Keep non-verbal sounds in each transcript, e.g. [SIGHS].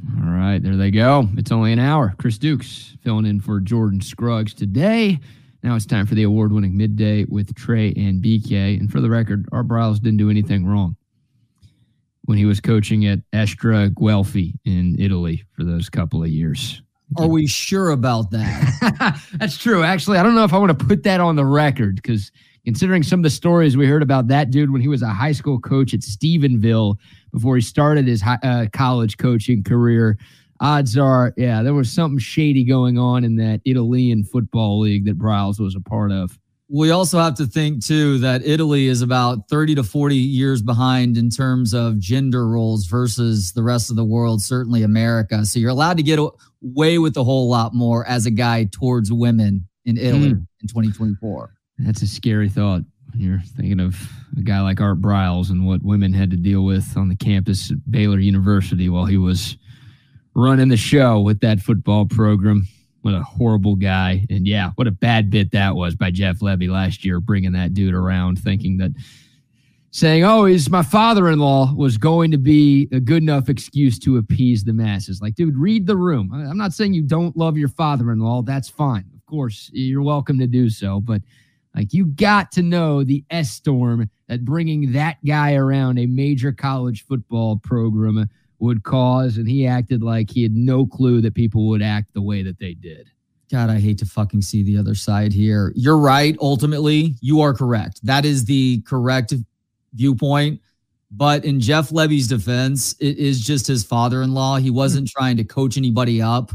All right, there they go. It's only an hour. Chris Dukes filling in for Jordan Scruggs today. Now it's time for the award winning midday with Trey and BK. And for the record, Art Briles didn't do anything wrong when he was coaching at Estra Guelfi in Italy for those couple of years. Are we sure about that? [LAUGHS] That's true. Actually, I don't know if I want to put that on the record because considering some of the stories we heard about that dude when he was a high school coach at Stephenville before he started his high, uh, college coaching career, odds are, yeah, there was something shady going on in that Italian football league that Briles was a part of. we also have to think too that Italy is about 30 to 40 years behind in terms of gender roles versus the rest of the world, certainly America. So you're allowed to get away with a whole lot more as a guy towards women in Italy Mm. in 2024. That's a scary thought you're thinking of a guy like Art Briles and what women had to deal with on the campus at Baylor University while he was running the show with that football program. What a horrible guy. And yeah, what a bad bit that was by Jeff Lebby last year, bringing that dude around, thinking that saying, oh, he's my father in law was going to be a good enough excuse to appease the masses. Like, dude, read the room. I'm not saying you don't love your father in law. That's fine. Of course, you're welcome to do so. But like, you got to know the S storm that bringing that guy around a major college football program would cause. And he acted like he had no clue that people would act the way that they did. God, I hate to fucking see the other side here. You're right. Ultimately, you are correct. That is the correct viewpoint. But in Jeff Lebby's defense, it is just his father in law. He wasn't hmm. trying to coach anybody up.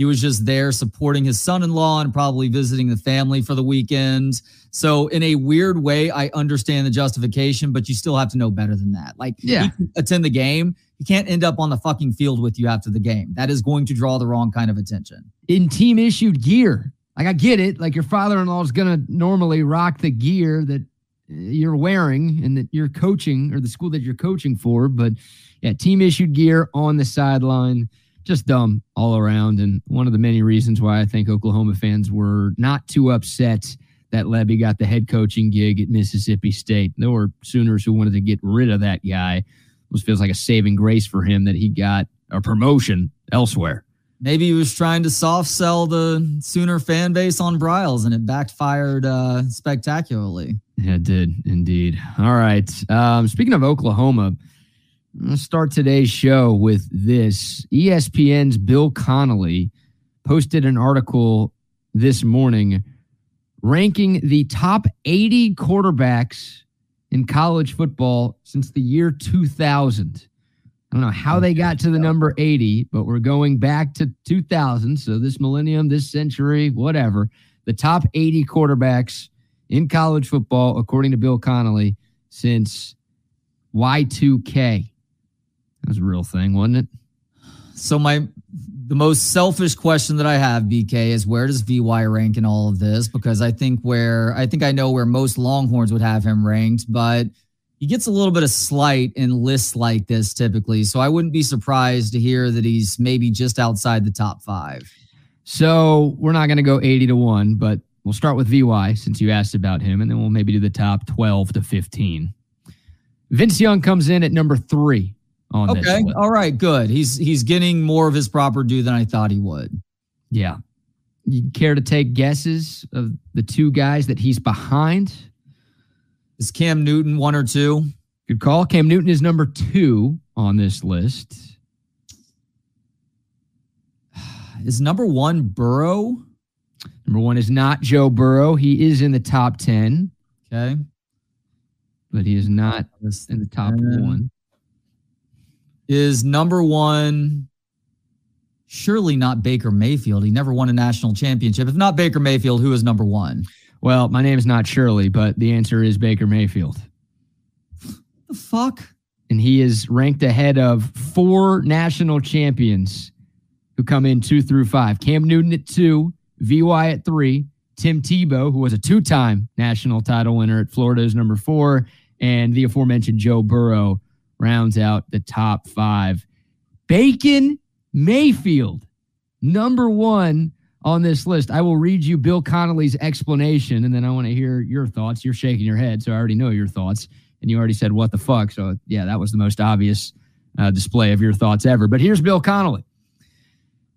He was just there supporting his son in law and probably visiting the family for the weekend. So, in a weird way, I understand the justification, but you still have to know better than that. Like, Yeah. attend the game. He can't end up on the fucking field with you after the game. That is going to draw the wrong kind of attention. in team issued gear. Like I get it. Like your father-in-law is going to normally rock the gear that uh, you're wearing and that you're coaching or the school that you're coaching for, but yeah, team issued gear on the sideline, just dumb all around. And one of the many reasons why I think Oklahoma fans were not too upset that Lebby got the head coaching gig at Mississippi State. There were Sooners who wanted to get rid of that guy. It feels like a saving grace for him that he got a promotion elsewhere. Maybe he was trying to soft sell the Sooner fan base on Briles and it backfired uh, spectacularly. Yeah, it did indeed. All right. Um, speaking of Oklahoma, Gonna start today's show with this. ESPN's Bill Connolly posted an article this morning ranking the top 80 quarterbacks in college football since the year 2000. I don't know how they got to the number 80, but we're going back to 2000. So this millennium, this century, whatever. The top 80 quarterbacks in college football, according to Bill Connolly, since Y2K. That was a real thing, wasn't it? So my the most selfish question that I have, BK, is where does VY rank in all of this? Because I think where I think I know where most Longhorns would have him ranked, but he gets a little bit of slight in lists like this typically. So I wouldn't be surprised to hear that he's maybe just outside the top five. So we're not going to go 80 to 1, but we'll start with VY since you asked about him, and then we'll maybe do the top 12 to 15. Vince Young comes in at number three Okay. All right, good. He's he's getting more of his proper due than I thought he would. Yeah. You care to take guesses of the two guys that he's behind? Is Cam Newton one or two? Good call. Cam Newton is number two on this list. [SIGHS] Is number one Burrow? Number one is not Joe Burrow. He is in the top 10. Okay. But he is not in the top one. Is number one surely not Baker Mayfield? He never won a national championship. If not Baker Mayfield, who is number one? Well, my name is not Shirley, but the answer is Baker Mayfield. The fuck? And he is ranked ahead of four national champions who come in two through five. Cam Newton at two, VY at three, Tim Tebow, who was a two time national title winner at Florida, is number four, and the aforementioned Joe Burrow rounds out the top five. Baker Mayfield, number one on this list. I will read you Bill Connolly's explanation, and then I want to hear your thoughts. You're shaking your head, so I already know your thoughts. And you already said, What the fuck? So, yeah, that was the most obvious uh, display of your thoughts ever. But here's Bill Connolly.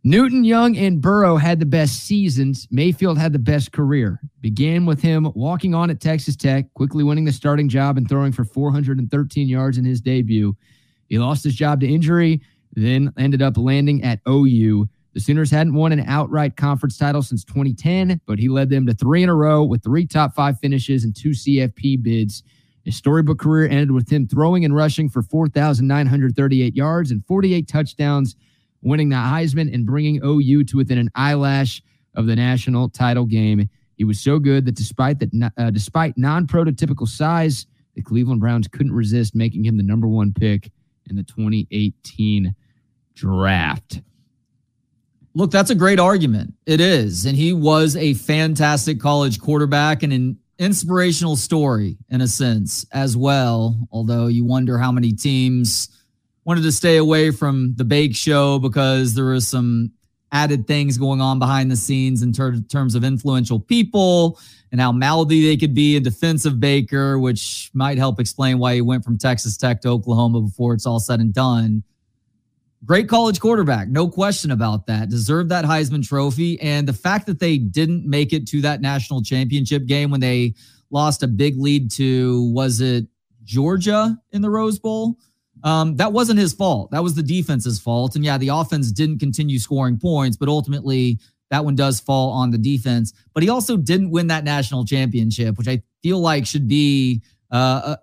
Newton, Young, and Burrow had the best seasons. Mayfield had the best career. Began with him walking on at Texas Tech, quickly winning the starting job and throwing for 413 yards in his debut. He lost his job to injury, then ended up landing at OU. The Sooners hadn't won an outright conference title since 2010, but he led them to three in a row with three top five finishes and two CFP bids. His storybook career ended with him throwing and rushing for 4,938 yards and 48 touchdowns winning the Heisman and bringing OU to within an eyelash of the national title game. He was so good that despite that, uh, despite non-prototypical size, the Cleveland Browns couldn't resist making him the number one pick in the 2018 draft. Look, that's a great argument. It is. And he was a fantastic college quarterback and an inspirational story in a sense as well. Although you wonder how many teams wanted to stay away from the bake show because there was some added things going on behind the scenes in ter- terms of influential people and how mouthy they could be in defense of Baker, which might help explain why he went from Texas Tech to Oklahoma before it's all said and done. Great college quarterback, no question about that. Deserved that Heisman Trophy. And the fact that they didn't make it to that national championship game when they lost a big lead to, was it Georgia in the Rose Bowl? Um, that wasn't his fault. That was the defense's fault. And yeah, the offense didn't continue scoring points, but ultimately that one does fall on the defense. But he also didn't win that national championship, which I feel like should be uh, uh,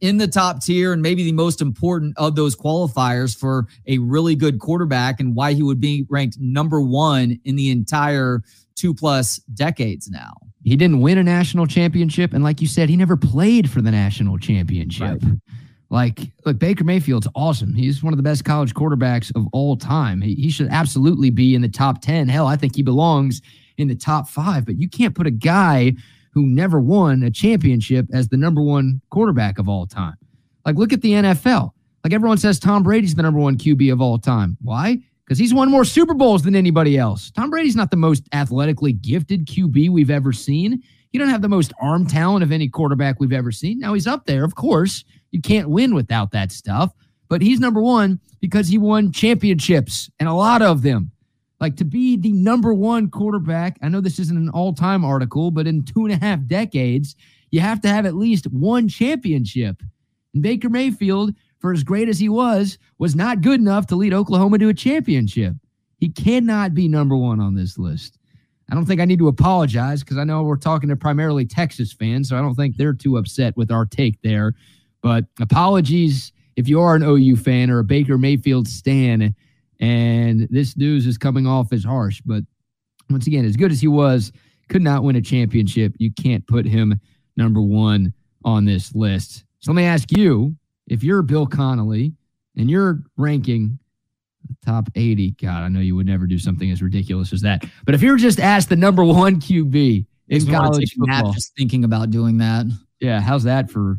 in the top tier and maybe the most important of those qualifiers for a really good quarterback and why he would be ranked number one in the entire two plus decades now. He didn't win a national championship. And like you said, he never played for the national championship. Right. Like, look, Baker Mayfield's awesome. He's one of the best college quarterbacks of all time. He, he should absolutely be in the top 10. Hell, I think he belongs in the top five, but you can't put a guy who never won a championship as the number one quarterback of all time. Like, look at the NFL. Like, everyone says Tom Brady's the number one QB of all time. Why? Because he's won more Super Bowls than anybody else. Tom Brady's not the most athletically gifted QB we've ever seen. He don't have the most arm talent of any quarterback we've ever seen. Now, he's up there, of course you can't win without that stuff. But he's number one because he won championships and a lot of them. Like to be the number one quarterback, I know this isn't an all time article, but in two and a half decades, you have to have at least one championship. And Baker Mayfield, for as great as he was, was not good enough to lead Oklahoma to a championship. He cannot be number one on this list. I don't think I need to apologize because I know we're talking to primarily Texas fans, so I don't think they're too upset with our take there. But apologies if you are an OU fan or a Baker Mayfield stan, and this news is coming off as harsh. But once again, as good as he was, could not win a championship. You can't put him number one on this list. So let me ask you if you're Bill Connolly and you're ranking the top 80, God, I know you would never do something as ridiculous as that. But if you're just asked the number one QB in college football, just thinking about doing that. Yeah, how's that for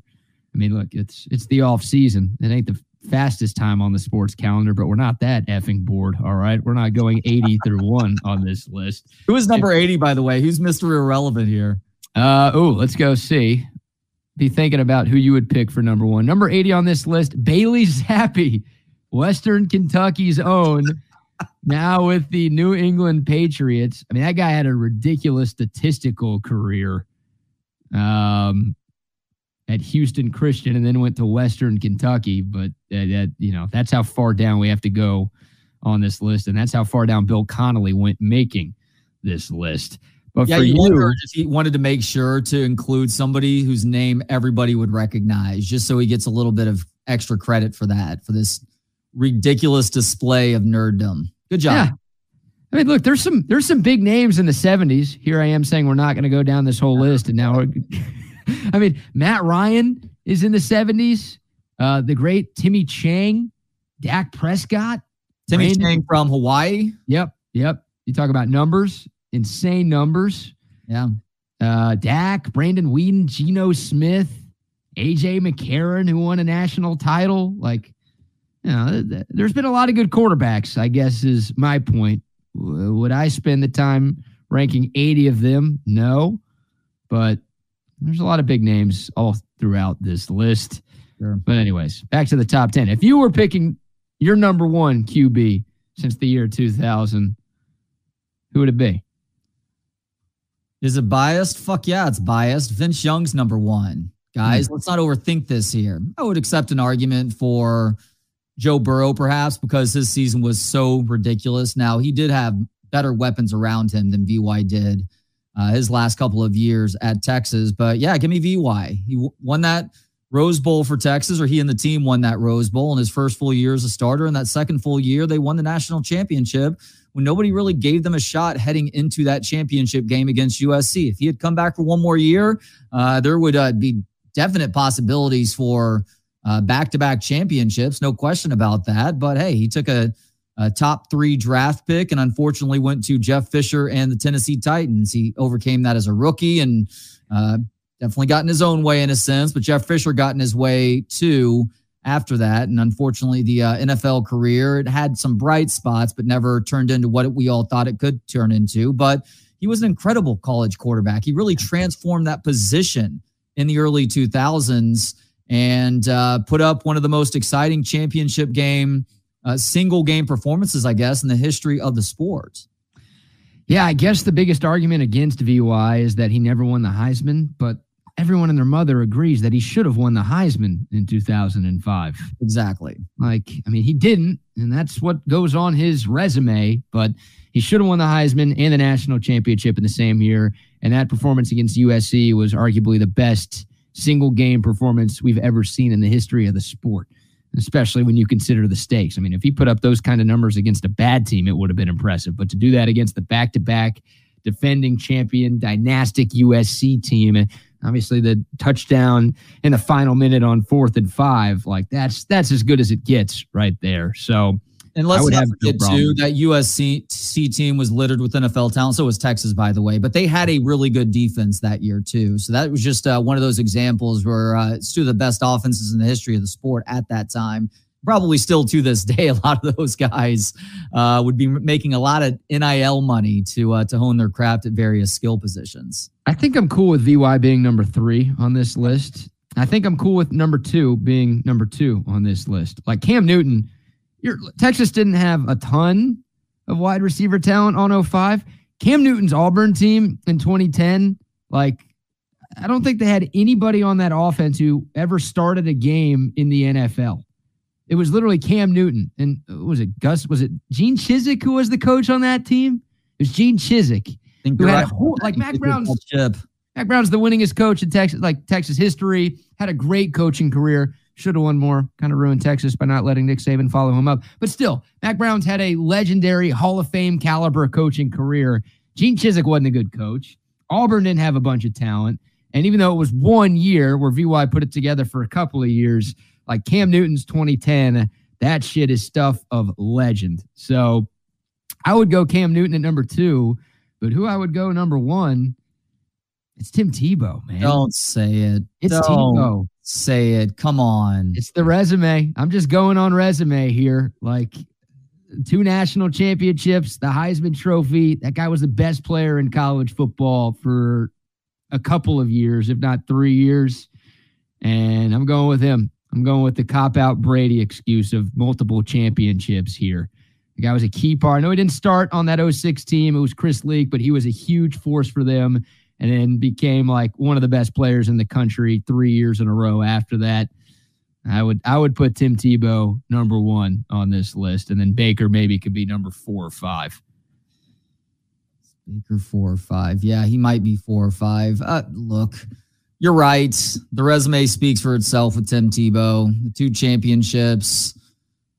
I mean, look, it's it's the off season. It ain't the fastest time on the sports calendar, but we're not that effing bored. All right, we're not going eighty through one on this list. Who is number eighty, by the way? Who's Mister Irrelevant here? Uh oh, let's go see. Be thinking about who you would pick for number one. Number eighty on this list, Bailey Zappe, Western Kentucky's own. now with the New England Patriots. I mean, that guy had a ridiculous statistical career. Um, at Houston Christian and then went to Western Kentucky. But uh, that you know that's how far down we have to go on this list, and that's how far down Bill Connolly went making this list. But yeah, for you you, he wanted to make sure to include somebody whose name everybody would recognize, just so he gets a little bit of extra credit for that, for this ridiculous display of nerddom. Good job. Yeah. I mean, look, there's some there's some big names in the 70s. Here I am saying we're not going to go down this whole list, and now, we're- [LAUGHS] I mean, Matt Ryan is in the 70s. Uh, the great Timmy Chang, Dak Prescott, Timmy Brandon- Chang from Hawaii. Yep, yep. You talk about numbers, insane numbers. Yeah. Uh, Dak, Brandon Weeden, Geno Smith, AJ McCarron, who won a national title. Like, you know, th- th- there's been a lot of good quarterbacks, I guess, is my point. Would I spend the time ranking 80 of them? No. But there's a lot of big names all throughout this list. Sure. But, anyways, back to the top 10. If you were picking your number one QB since the year 2000, who would it be? Is it biased? Fuck yeah, it's biased. Vince Young's number one. Guys, hmm. let's not overthink this here. I would accept an argument for Joe Burrow, perhaps, because his season was so ridiculous. Now, he did have better weapons around him than VY did uh, his last couple of years at Texas. But yeah, give me VY. He won that Rose Bowl for Texas, or he and the team won that Rose Bowl in his first full year as a starter. And that second full year, they won the national championship when nobody really gave them a shot heading into that championship game against USC. If he had come back for one more year, uh, there would uh, be definite possibilities for uh, back-to-back championships, no question about that. But hey, he took a, a top three draft pick and unfortunately went to Jeff Fisher and the Tennessee Titans. He overcame that as a rookie and uh, definitely got in his own way in a sense, but Jeff Fisher got in his way too after that. And unfortunately, the uh, NFL career, it had some bright spots, but never turned into what we all thought it could turn into. But he was an incredible college quarterback. He really transformed that position in the early 2000s and uh, put up one of the most exciting championship game, uh, single game performances, I guess, in the history of the sport. Yeah, I guess the biggest argument against VY is that he never won the Heisman, but everyone and their mother agrees that he should have won the Heisman in 2005. Exactly. Like, I mean, he didn't, and that's what goes on his resume, but he should have won the Heisman and the national championship in the same year. And that performance against USC was arguably the best single game performance we've ever seen in the history of the sport, especially when you consider the stakes. I mean, if he put up those kind of numbers against a bad team, it would have been impressive. But to do that against the back to back defending champion, dynastic USC team, and obviously the touchdown in the final minute on fourth and five, like that's that's as good as it gets right there. So And let's not no too that USC C team was littered with NFL talent. So was Texas, by the way, but they had a really good defense that year too. So that was just uh, one of those examples where uh, it's two of the best offenses in the history of the sport at that time. Probably still to this [LAUGHS] day, a lot of those guys uh, would be making a lot of NIL money to uh, to hone their craft at various skill positions. I think I'm cool with VY being number three on this list. I think I'm cool with number two being number two on this list. Like Cam Newton, your Texas didn't have a ton of wide receiver talent on 05. Cam Newton's Auburn team in 2010, like I don't think they had anybody on that offense who ever started a game in the NFL. It was literally Cam Newton and was it Gus? Was it Gene Chizik who was the coach on that team? It was Gene Chizik. Who had right. a whole- like Mack Brown's. Mack Brown's the winningest coach in Texas, like Texas history. Had a great coaching career. Should have won more. Kind of ruined Texas by not letting Nick Saban follow him up. But still, Mack Brown's had a legendary Hall of Fame caliber coaching career. Gene Chizik wasn't a good coach. Auburn didn't have a bunch of talent. And even though it was one year where VY put it together for a couple of years, like Cam Newton's 2010, that shit is stuff of legend. So I would go Cam Newton at number two, but who I would go number one, it's Tim Tebow, man. Don't say it. It's Don't Tebow. Say it. Come on. It's the resume. I'm just going on resume here. Like two national championships, the Heisman Trophy. That guy was the best player in college football for a couple of years, if not three years. And I'm going with him. I'm going with the cop out Brady excuse of multiple championships here. The guy was a key part. I know he didn't start on that 06 team. It was Chris Leak, but he was a huge force for them and then became like one of the best players in the country three years in a row after that. I would I would put Tim Tebow number one on this list, and then Baker maybe could be number four or five. Baker four or five. Yeah, he might be four or five. Uh, look, you're right. The resume speaks for itself with Tim Tebow. The two championships,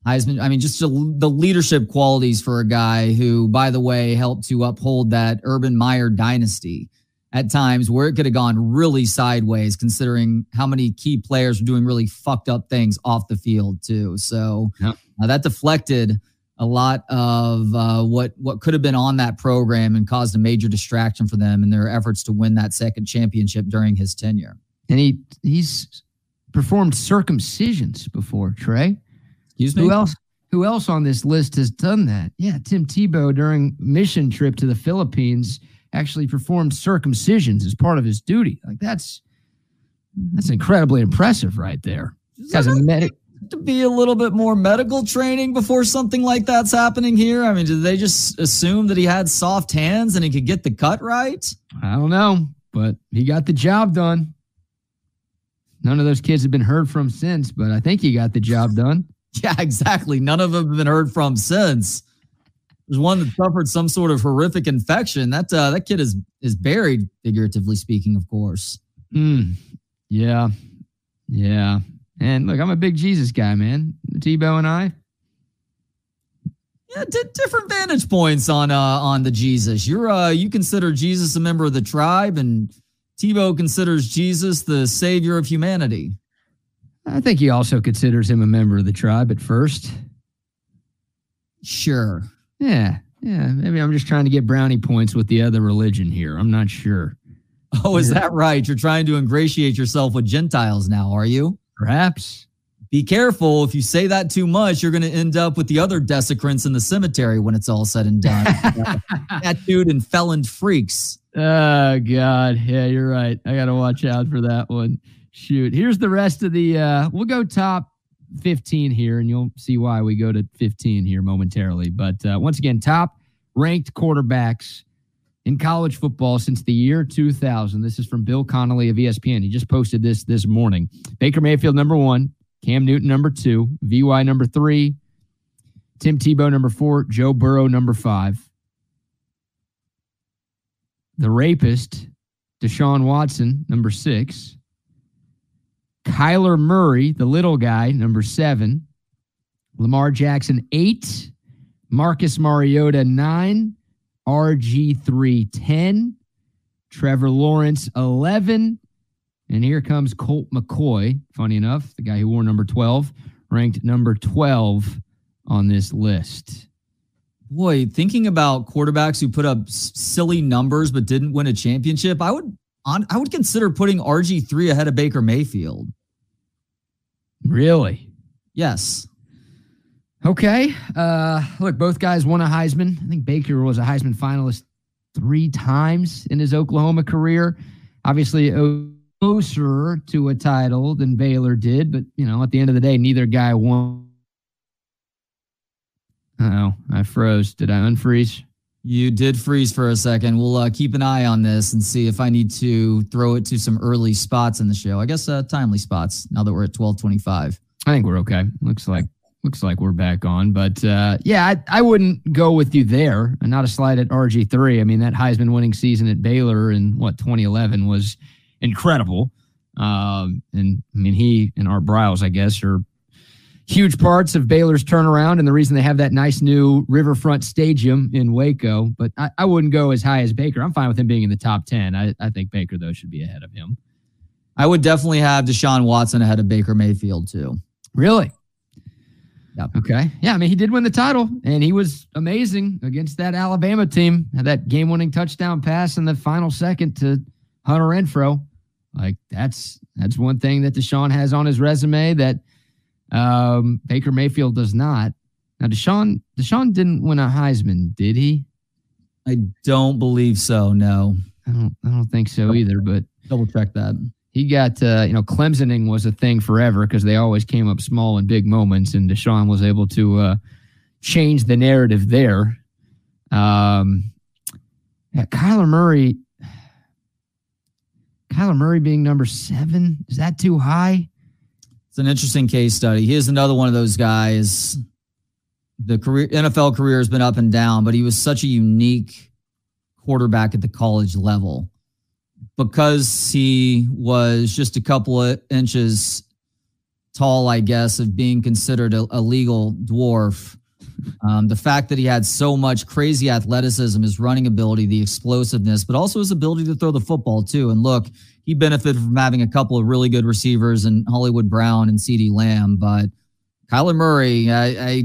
Heisman. I mean, just the leadership qualities for a guy who, by the way, helped to uphold that Urban Meyer dynasty at times where it could have gone really sideways, considering how many key players were doing really fucked up things off the field too. So uh, that deflected a lot of uh, what what could have been on that program and caused a major distraction for them in their efforts to win that second championship during his tenure. And he he's performed circumcisions before Trey. Excuse me. Who else? Who else on this list has done that? Yeah, Tim Tebow during mission trip to the Philippines actually performed circumcisions as part of his duty. Like that's that's incredibly impressive right there. As a medic to be a little bit more medical training before something like that's happening here? I mean, did they just assume that he had soft hands and he could get the cut right? I don't know, but he got the job done. None of those kids have been heard from since, but I think he got the job done. [LAUGHS] Yeah, exactly. None of them have been heard from since. There's one that suffered some sort of horrific infection. That uh, that kid is is buried, figuratively speaking, of course. Mm, yeah, yeah. And look, I'm a big Jesus guy, man. Tebow and I. Yeah, d- different vantage points on uh on the Jesus. You're uh you consider Jesus a member of the tribe, and Tebow considers Jesus the savior of humanity. I think he also considers him a member of the tribe at first. Sure. Yeah. Yeah. Maybe I'm just trying to get brownie points with the other religion here. I'm not sure. Oh, is that right? You're trying to ingratiate yourself with Gentiles now, are you? Perhaps. Be careful. If you say that too much, you're going to end up with the other desecrants in the cemetery when it's all said and done. [LAUGHS] Tattooed and feloned freaks. Oh, God. Yeah, you're right. I got to watch out for that one. Shoot. Here's the rest of the, uh, we'll go top 15 here, and you'll see why we go to 15 here momentarily. But uh, once again, top ranked quarterbacks in college football since the year 2000. This is from Bill Connolly of ESPN. He just posted this this morning. Baker Mayfield, number one. Cam Newton, number two. VY, number three. Tim Tebow, number four. Joe Burrow, number five. The rapist, Deshaun Watson, number six. Kyler Murray, the little guy, number seven. Lamar Jackson, eight. Marcus Mariota, nine. RG3, 10. Trevor Lawrence, 11. And here comes Colt McCoy, funny enough, the guy who wore number 12, ranked number 12 on this list. Boy, thinking about quarterbacks who put up silly numbers but didn't win a championship, I would on, I would consider putting RG3 ahead of Baker Mayfield. Really? Yes. Okay. Uh, look, both guys won a Heisman. I think Baker was a Heisman finalist three times in his Oklahoma career. Obviously, closer to a title than Baylor did, but you know, at the end of the day, neither guy won. Oh, I froze. Did I unfreeze? You did freeze for a second. We'll uh, keep an eye on this and see if I need to throw it to some early spots in the show. I guess uh, timely spots. Now that we're at twelve twenty-five, I think we're okay. Looks like looks like we're back on. But uh, yeah, I, I wouldn't go with you there. Not a slide at RG three. I mean, that Heisman winning season at Baylor in what 2011 was incredible. Um, and I mean, he and Art Briles, I guess, are huge parts of Baylor's turnaround and the reason they have that nice new Riverfront Stadium in Waco. But I, I wouldn't go as high as Baker. I'm fine with him being in the top 10. I, I think Baker, though, should be ahead of him. I would definitely have Deshaun Watson ahead of Baker Mayfield, too. Really? Yeah. Okay. Yeah. I mean, he did win the title and he was amazing against that Alabama team. Had that game winning touchdown pass in the final second to Hunter Renfrow. Like that's that's one thing that Deshaun has on his resume that um, Baker Mayfield does not. Now, Deshaun Deshaun didn't win a Heisman, did he? I don't believe so. No, I don't. I don't think so either. But double check that. He got, uh, you know, Clemsoning was a thing forever because they always came up small in big moments, and Deshaun was able to uh, change the narrative there. Um, yeah, Kyler Murray. [SIGHS] Kyler Murray being number seven is that too high? It's an interesting case study. He is another one of those guys. The career NFL career has been up and down, but he was such a unique quarterback at the college level because he was just a couple of inches tall, I guess, of being considered a, a legal dwarf. Um, the fact that he had so much crazy athleticism, his running ability, the explosiveness, but also his ability to throw the football too. And look, he benefited from having a couple of really good receivers in Hollywood Brown and CeeDee Lamb. But Kyler Murray, I, I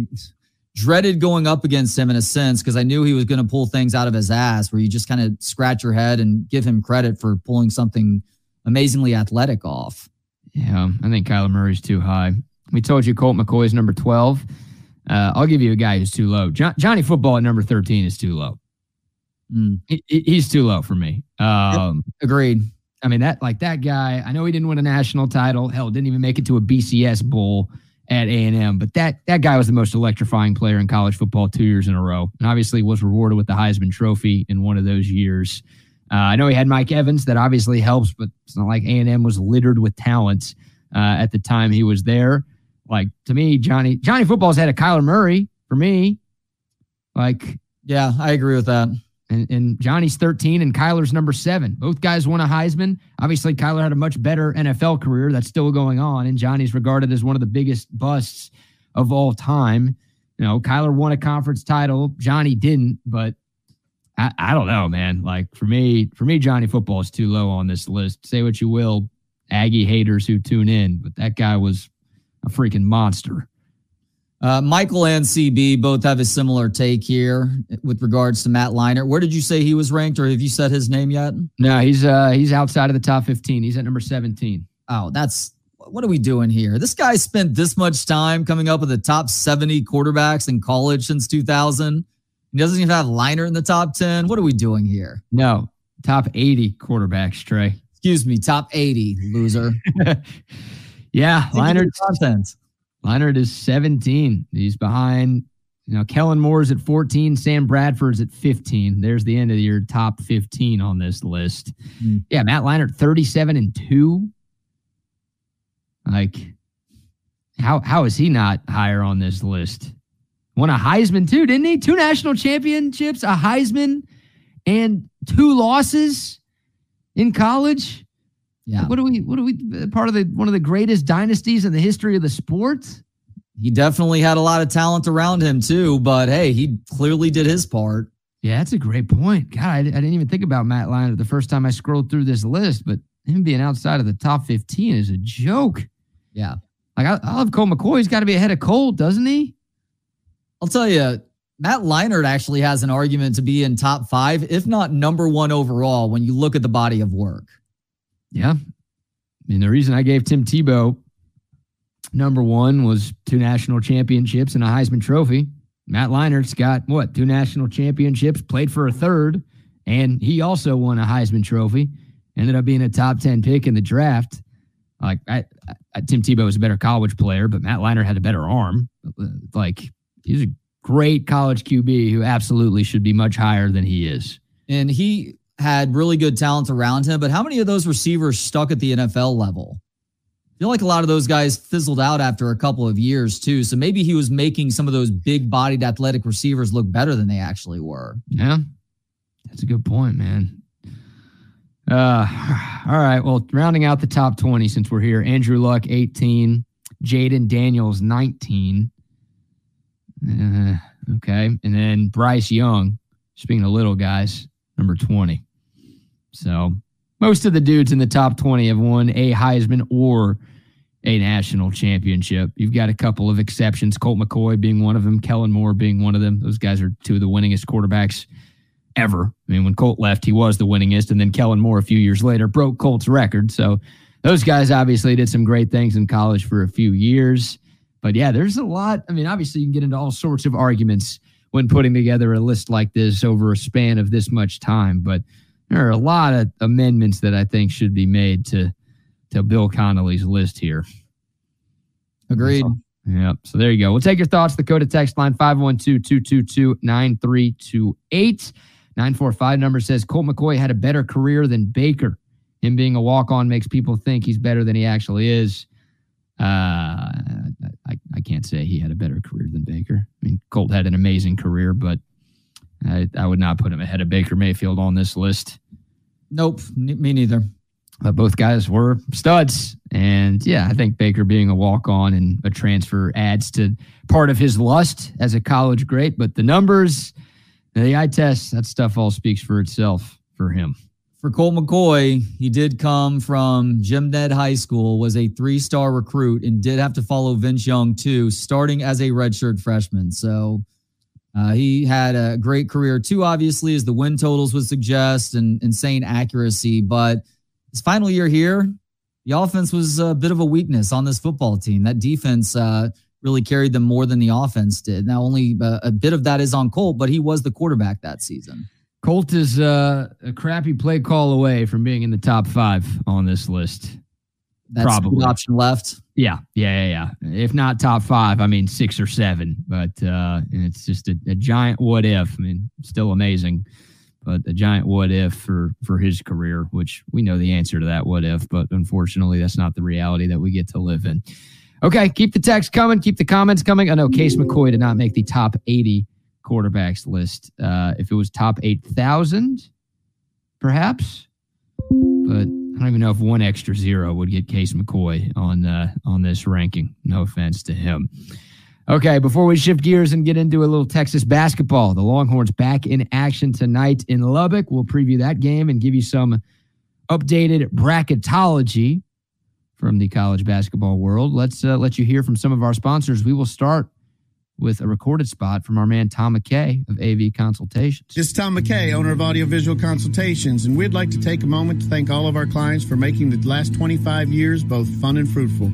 dreaded going up against him in a sense because I knew he was going to pull things out of his ass where you just kind of scratch your head and give him credit for pulling something amazingly athletic off. Yeah, I think Kyler Murray's too high. We told you Colt McCoy's number 12. Uh, I'll give you a guy who's too low. Jo- Johnny Football at number 13 is too low. Mm. He, he's too low for me. Um, yep. Agreed. I mean, that like that guy, I know he didn't win a national title. Hell, didn't even make it to a BCS bowl at A&M, but that that guy was the most electrifying player in college football two years in a row. And obviously was rewarded with the Heisman Trophy in one of those years. Uh, I know he had Mike Evans. That obviously helps, but it's not like A&M was littered with talent uh, at the time he was there. Like to me, Johnny Johnny Football's had a Kyler Murray for me. Like, yeah, I agree with that. And, and Johnny's 13 and Kyler's number seven. Both guys won a Heisman. Obviously, Kyler had a much better NFL career that's still going on, and Johnny's regarded as one of the biggest busts of all time. You know, Kyler won a conference title. Johnny didn't, but I, I don't know, man. Like for me, for me, Johnny football is too low on this list. Say what you will, Aggie haters who tune in, but that guy was a freaking monster. Uh, Michael and CB both have a similar take here with regards to Matt Leinart. Where did you say he was ranked, or have you said his name yet? No, he's uh he's outside of the top fifteen. He's at number seventeen. Oh, that's what are we doing here? This guy spent this much time coming up with the top seventy quarterbacks in college since two thousand. He doesn't even have Leinart in the top ten. What are we doing here? No, top eighty quarterbacks. Trey. Excuse me, top eighty, loser. [LAUGHS] yeah, Leonard content. Leinart is 17. He's behind, you know, Kellen Moore's at 14, Sam Bradford's at 15. There's the end of your top 15 on this list. Mm. Yeah, Matt Leinart 37 and 2. Like how how is he not higher on this list? Won a Heisman too, didn't he? Two national championships, a Heisman, and two losses in college. Yeah. What do we? What do we? Uh, part of the one of the greatest dynasties in the history of the sport. He definitely had a lot of talent around him too, but hey, he clearly did his part. Yeah, that's a great point. God, I, I didn't even think about Matt Leinart the first time I scrolled through this list, but him being outside of the top fifteen is a joke. Yeah, like I, I love Colt McCoy. He's got to be ahead of Colt, doesn't he? I'll tell you, Matt Leinart actually has an argument to be in top five, if not number one overall, when you look at the body of work. Yeah. And the reason I gave Tim Tebow number one was two national championships and a Heisman Trophy. Matt Leinart's got what? Two national championships, played for a third, and he also won a Heisman Trophy. Ended up being a top 10 pick in the draft. Like, I, I, Tim Tebow was a better college player, but Matt Leinart had a better arm. Like, he's a great college QB who absolutely should be much higher than he is. And he had really good talent around him, but how many of those receivers stuck at the NFL level? I feel like a lot of those guys fizzled out after a couple of years too. So maybe he was making some of those big bodied athletic receivers look better than they actually were. Yeah. That's a good point, man. Uh [SIGHS] all right. Well, rounding out the top 20 since we're here. Andrew Luck 18, Jayden Daniels 19. Uh, okay. And then Bryce Young, speaking of little guys, number 20. So most of the dudes in the top 20 have won a Heisman or a national championship. You've got a couple of exceptions, Colt McCoy being one of them, Kellen Moore being one of them. Those guys are two of the winningest quarterbacks ever. I mean, when Colt left, he was the winningest, and then Kellen Moore a few years later broke Colt's record. So those guys obviously did some great things in college for a few years. But yeah, there's a lot. I mean, obviously, you can get into all sorts of arguments when putting together a list like this over a span of this much time. But there are a lot of amendments that I think should be made to to Bill Connolly's list here. Agreed. Yep. So there you go. We'll take your thoughts. The code of text line 512-222-9328. 945 number says Colt McCoy had a better career than Baker. Him being a walk-on makes people think he's better than he actually is. Uh, I, I can't say he had a better career than Baker. I mean, Colt had an amazing career, but I, I would not put him ahead of Baker Mayfield on this list. Nope, me neither. But both guys were studs. And yeah, I think Baker being a walk on and a transfer adds to part of his lust as a college great. But the numbers, the eye test, that stuff all speaks for itself for him. For Colt McCoy, he did come from Jim Ned High School, was a three star recruit, and did have to follow Vince Young too, starting as a redshirt freshman. So uh, he had a great career too, obviously, as the win totals would suggest, and insane accuracy. But his final year here, the offense was a bit of a weakness on this football team. That defense uh, really carried them more than the offense did. Now, only uh, a bit of that is on Colt, but he was the quarterback that season. Colt is uh, a crappy play call away from being in the top five on this list. That's Probably the option left. Yeah, yeah, yeah. If not top five, I mean six or seven. But uh, it's just a, a giant what if. I mean, still amazing, but a giant what if for for his career, which we know the answer to that what if, but unfortunately, that's not the reality that we get to live in. Okay, keep the text coming, keep the comments coming. I know Case McCoy did not make the top eighty quarterbacks list. Uh, if it was top 8,000, perhaps. But I don't even know if one extra zero would get Case McCoy on uh, on this ranking. No offense to him. Okay, before we shift gears and get into a little Texas basketball, the Longhorns back in action tonight in Lubbock. We'll preview that game and give you some updated bracketology from the college basketball world. Let's uh, let you hear from some of our sponsors. We will start with a recorded spot from our man Tom McKay of AV Consultations. This is Tom McKay, owner of Audiovisual Consultations, and we'd like to take a moment to thank all of our clients for making the last 25 years both fun and fruitful.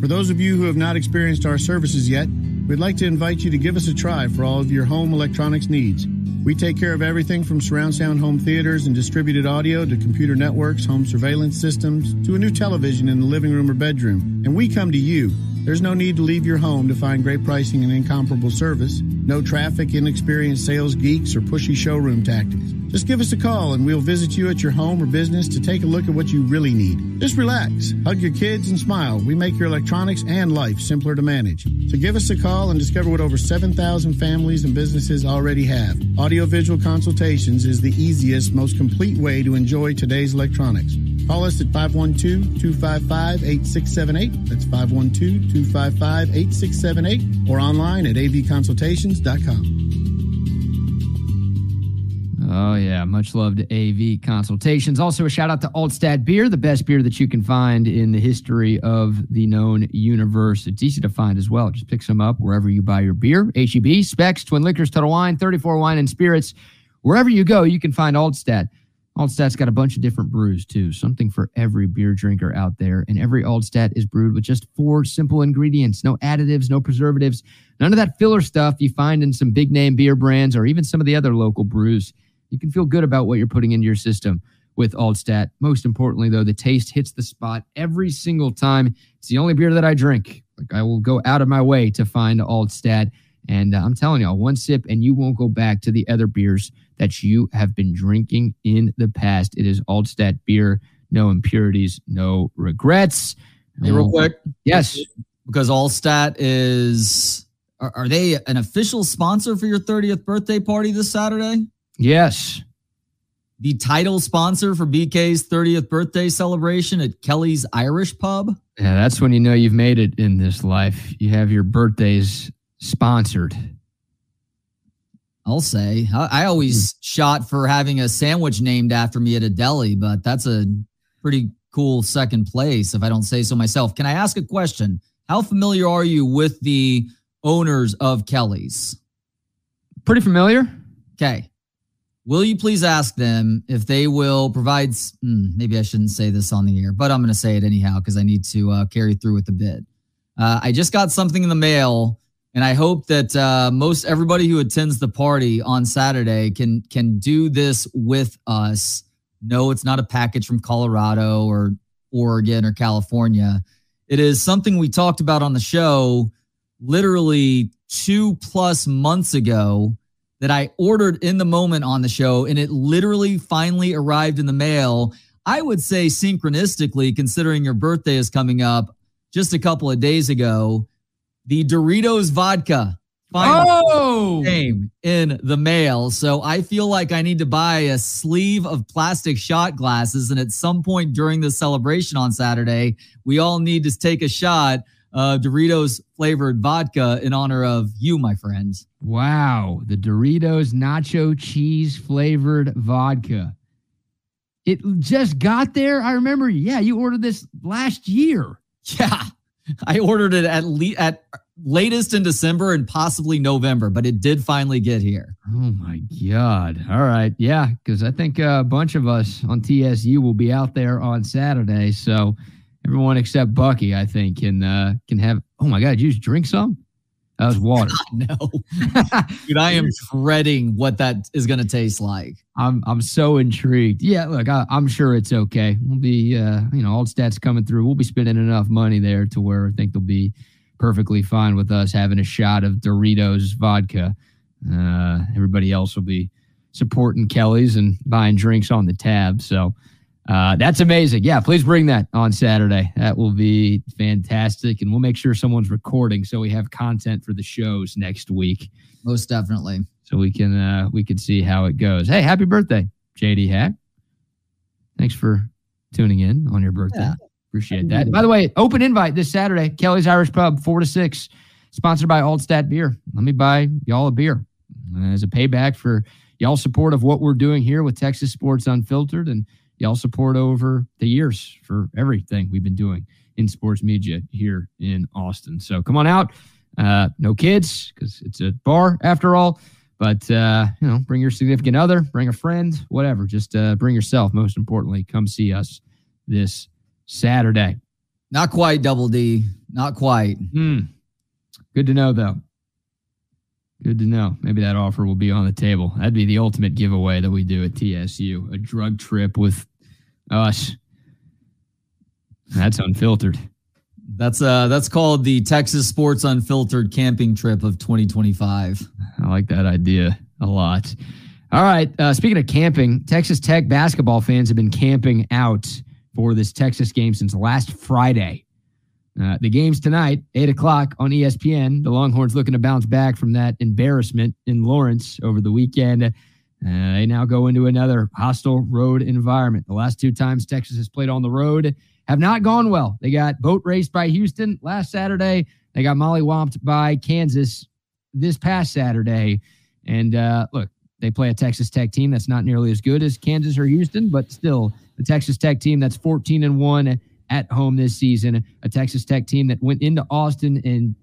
For those of you who have not experienced our services yet, we'd like to invite you to give us a try for all of your home electronics needs. We take care of everything from surround sound home theaters and distributed audio to computer networks, home surveillance systems, to a new television in the living room or bedroom. And we come to you there's no need to leave your home to find great pricing and incomparable service. No traffic, inexperienced sales geeks, or pushy showroom tactics. Just give us a call and we'll visit you at your home or business to take a look at what you really need. Just relax, hug your kids, and smile. We make your electronics and life simpler to manage. So give us a call and discover what over 7,000 families and businesses already have. Audiovisual consultations is the easiest, most complete way to enjoy today's electronics. Call us at 512 255 8678. That's 512 255 8678 or online at avconsultations.com. Oh, yeah. Much loved AV Consultations. Also, a shout out to Altstadt Beer, the best beer that you can find in the history of the known universe. It's easy to find as well. Just pick some up wherever you buy your beer. HEB, Spec's, Twin Liquors, Total Wine, 34 Wine and Spirits. Wherever you go, you can find Altstadt. Altstadt's got a bunch of different brews too, something for every beer drinker out there. And every Altstadt is brewed with just four simple ingredients no additives, no preservatives, none of that filler stuff you find in some big name beer brands or even some of the other local brews. You can feel good about what you're putting into your system with Altstadt. Most importantly, though, the taste hits the spot every single time. It's the only beer that I drink. Like I will go out of my way to find Altstadt. And uh, I'm telling y'all, one sip and you won't go back to the other beers that you have been drinking in the past. It is Altstadt beer, no impurities, no regrets. Hey, real um, quick. Yes. Because Altstadt is, are, are they an official sponsor for your 30th birthday party this Saturday? Yes. The title sponsor for BK's 30th birthday celebration at Kelly's Irish Pub. Yeah, that's when you know you've made it in this life. You have your birthdays sponsored. I'll say. I, I, always shot for having a sandwich named after me at a deli, but that's a pretty cool second place, if I don't say so myself. Can I ask a question? How familiar are you with the owners of Kelly's? Pretty familiar. Okay. Will you please ask them if they will provide? Hmm, maybe I shouldn't say this on the air, but I'm going to say it anyhow because I need to uh, carry through with the bid. Uh, I just got something in the mail and I hope that uh, most everybody who attends the party on Saturday can can do this with us. No, it's not a package from Colorado or Oregon or California. It is something we talked about on the show literally two plus months ago that I ordered in the moment on the show, and it literally finally arrived in the mail. I would say synchronistically, considering your birthday is coming up, just a couple of days ago, the Doritos vodka Oh, came in the mail. So I feel like I need to buy a sleeve of plastic shot glasses. And at some point during the celebration on Saturday, we all need to take a shot of Doritos flavored vodka in honor of you, my friends. wow. The Doritos nacho cheese flavored vodka. It just got there. I remember, yeah, you ordered this last year. [LAUGHS] Yeah. [LAUGHS] I ordered it at le- at latest in December and possibly November, but it did finally get here. Oh my God. All right. Yeah. Because I think uh, a bunch of us on TSU will be out there on Saturday. So everyone except Bucky, I think, can uh, can have. Oh my God. You just drink some? That was water. [LAUGHS] No. [LAUGHS] Dude, I am dreading what that is going to taste like. I'm I'm so intrigued. Yeah, look, I, I'm sure it's okay. We'll be, uh, you know, all stats coming through. We'll be spending enough money there to where I think they'll be perfectly fine with us having a shot of Doritos vodka. Uh, everybody else will be supporting Kelly's and buying drinks on the tab. So uh, that's amazing. Yeah, please bring that on Saturday. That will be fantastic, and we'll make sure someone's recording so we have content for the shows next week Most definitely. so we can uh we can see how it goes. Hey, happy birthday, JD Hack. Thanks for tuning in on your birthday. Yeah. Appreciate that. By the way, open invite this Saturday, Kelly's Irish Pub, four to six, sponsored by Altstadt Beer. Let me buy y'all a beer uh, as a payback for y'all support of what we're doing here with Texas Sports Unfiltered and y'all support over the years for everything we've been doing in sports media here in Austin. So come on out. Uh, no kids because it's a bar after all. But uh, you know, bring your significant other, bring a friend, whatever. Just uh, bring yourself. Most importantly, come see us this Saturday. Not quite double D. Not quite. Hmm. Good to know, though. Good to know. Maybe that offer will be on the table. That'd be the ultimate giveaway that we do at TSU a drug trip with us. That's unfiltered. That's uh that's called the Texas Sports Unfiltered Camping Trip of 2025. I like that idea a lot. All right. Uh, speaking of camping, Texas Tech basketball fans have been camping out for this Texas game since last Friday. Uh, the game's tonight, 8 o'clock on ESPN. The Longhorns looking to bounce back from that embarrassment in Lawrence over the weekend. Uh, they now go into another hostile road environment. The last two times Texas has played on the road have not gone well. They got boat raced by Houston last Saturday. They got molly mollywomped by Kansas this past Saturday. And uh, look, they play a Texas Tech team that's not nearly as good as Kansas or Houston, but still the Texas Tech team that's 14 and 1 at home this season. A Texas Tech team that went into Austin and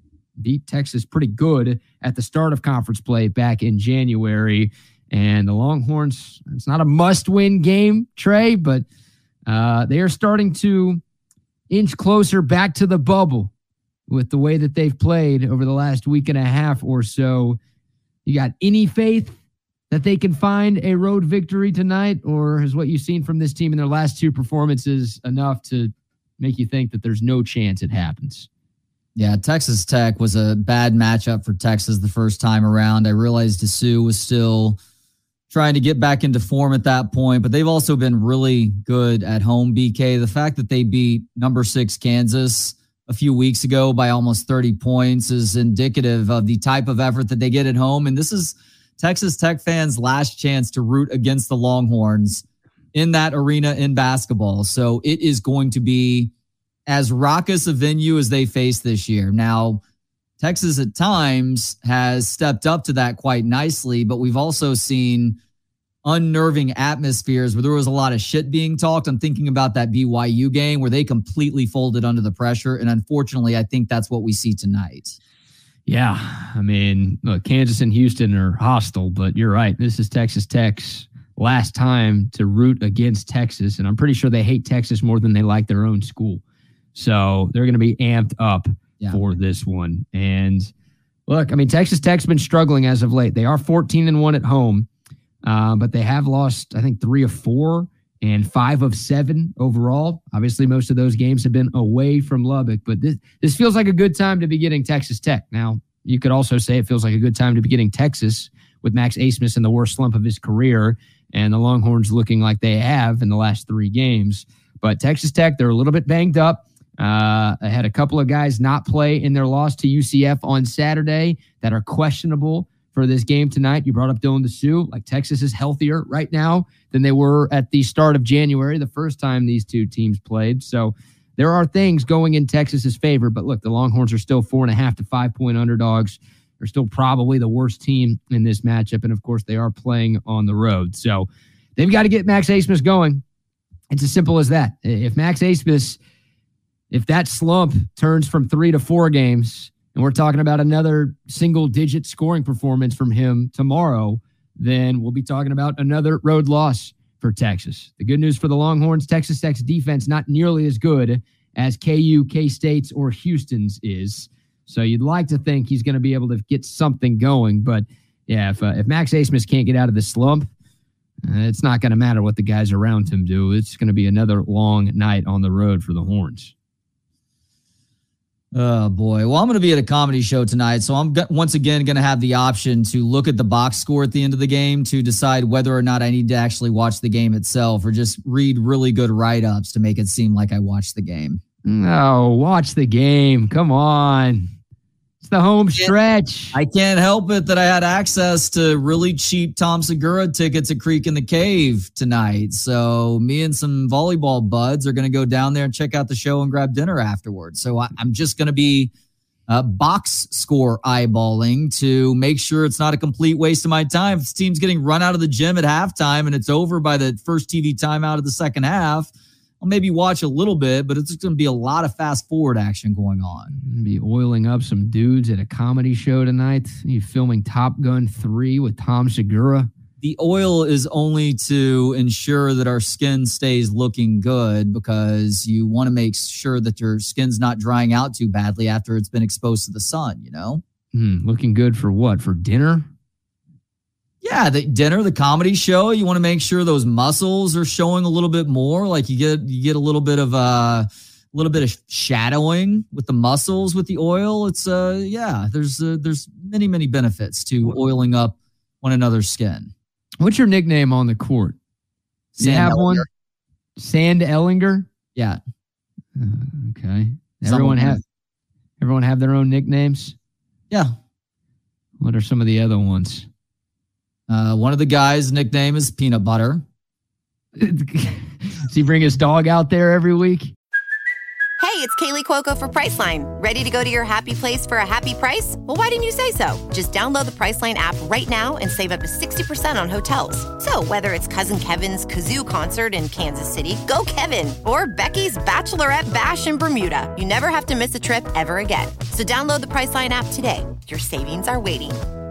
beat Texas pretty good at the start of conference play back in January. And the Longhorns, it's not a must win game, Trey, but uh, they are starting to inch closer back to the bubble with the way that they've played over the last week and a half or so. You got any faith that they can find a road victory tonight, or is what you've seen from this team in their last two performances enough to make you think that there's no chance it happens? Yeah, Texas Tech was a bad matchup for Texas the first time around. I realized Disu was still trying to get back into form at that point, but they've also been really good at home, BK. The fact that they beat number six Kansas a few weeks ago by almost 30 points is indicative of the type of effort that they get at home. And this is Texas Tech fans' last chance to root against the Longhorns in that arena in basketball. So it is going to be as raucous a venue as they face this year. Now, Texas at times has stepped up to that quite nicely, but we've also seen unnerving atmospheres where there was a lot of shit being talked. I'm thinking about that BYU game where they completely folded under the pressure. And unfortunately, I think that's what we see tonight. Yeah. I mean, look, Kansas and Houston are hostile, but you're right. This is Texas Tech's last time to root against Texas. And I'm pretty sure they hate Texas more than they like their own school. So they're going to be amped up Yeah. for this one. And look, I mean, Texas Tech's been struggling as of late. They are 14 and 1 at home, uh, but they have lost, I think, three of four and five of seven overall. Obviously, most of those games have been away from Lubbock, but this, this feels like a good time to be getting Texas Tech. Now, you could also say it feels like a good time to be getting Texas with Max Abmas in the worst slump of his career and the Longhorns looking like they have in the last three games. But Texas Tech, they're a little bit banged up. Uh, I had a couple of guys not play in their loss to UCF on Saturday that are questionable for this game tonight. You brought up Dylan Disu. Like Texas is healthier right now than they were at the start of January, the first time these two teams played. So there are things going in Texas's favor. But look, the Longhorns are still four and a half to five point underdogs. They're still probably the worst team in this matchup. And of course, they are playing on the road. So they've got to get Max Abmas going. It's as simple as that. If Max Abmas, if that slump turns from three to four games, and we're talking about another single digit scoring performance from him tomorrow, then we'll be talking about another road loss for Texas. The good news for the Longhorns, Texas Tech's defense not nearly as good as KU, K State's, or Houston's is. So you'd like to think he's going to be able to get something going. But yeah, if, uh, if Max Abmas can't get out of the slump, uh, it's not going to matter what the guys around him do. It's going to be another long night on the road for the Horns. Oh boy. Well, I'm going to be at a comedy show tonight, so I'm go- once again going to have the option to look at the box score at the end of the game to decide whether or not I need to actually watch the game itself or just read really good write-ups to make it seem like I watched the game. No, watch the game. Come on. It's the home stretch. I can't help it that I had access to really cheap Tom Segura tickets at Creek in the Cave tonight. So me and some volleyball buds are going to go down there and check out the show and grab dinner afterwards. So I, am just going to be uh, box score eyeballing to make sure it's not a complete waste of my time. If this team's getting run out of the gym at halftime and it's over by the first TV timeout of the second half – I'll maybe watch a little bit, but it's just going to be a lot of fast forward action going on. Be oiling up some dudes at a comedy show tonight. You filming Top Gun 3 with Tom Segura. The oil is only to ensure that our skin stays looking good because you want to make sure that your skin's not drying out too badly after it's been exposed to the sun, you know? Hmm, looking good for what? For dinner? Yeah, the dinner, the comedy show, you want to make sure those muscles are showing a little bit more. Like you get you get a little bit of uh, a little bit of shadowing with the muscles with the oil. It's uh yeah, there's uh, there's many many benefits to oiling up one another's skin. What's your nickname on the court? Do you have Ehlinger. one? Sand Ehlinger? Yeah. Uh, okay. Everyone have everyone have their own nicknames? Yeah. What are some of the other ones? Uh, one of the guys' nickname is Peanut Butter. [LAUGHS] Does he bring his dog out there every week? Hey, it's Kaley Cuoco for Priceline. Ready to go to your happy place for a happy price? Well, why didn't you say so? Just download the Priceline app right now and save up to 60% on hotels. So, whether it's Cousin Kevin's Kazoo concert in Kansas City, go Kevin, or Becky's Bachelorette Bash in Bermuda, you never have to miss a trip ever again. So, download the Priceline app today. Your savings are waiting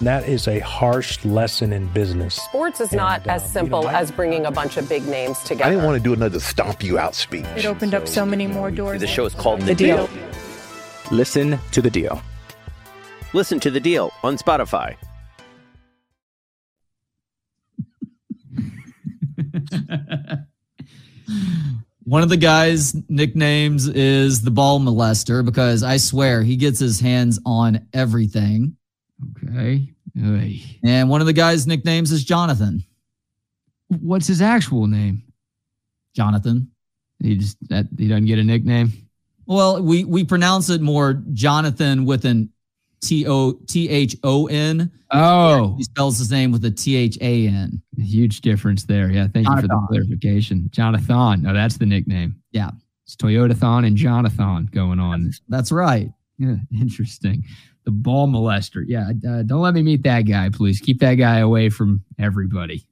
that is a harsh lesson in business. Sports is and, not uh, as simple you know, as bringing a bunch of big names together. I didn't want to do another stomp you out speech. It opened so, up so many more doors. The show is called The, the deal. deal. Listen to the deal. Listen to the deal on Spotify. [LAUGHS] One of the guys' nicknames is the ball molester because I swear he gets his hands on everything. Okay. Oy. And one of the guys' nicknames is Jonathan. What's his actual name? Jonathan. He just that he doesn't get a nickname. Well, we we pronounce it more Jonathan with an T O T H O N. Oh, he spells his name with a T H A N. Huge difference there. Yeah, thank Jonathan. you for the clarification. Jonathan. No, that's the nickname. Yeah, it's Toyota Thon and Jonathan going on. That's, that's right. Yeah, interesting the ball molester. Yeah, uh, don't let me meet that guy, please. Keep that guy away from everybody.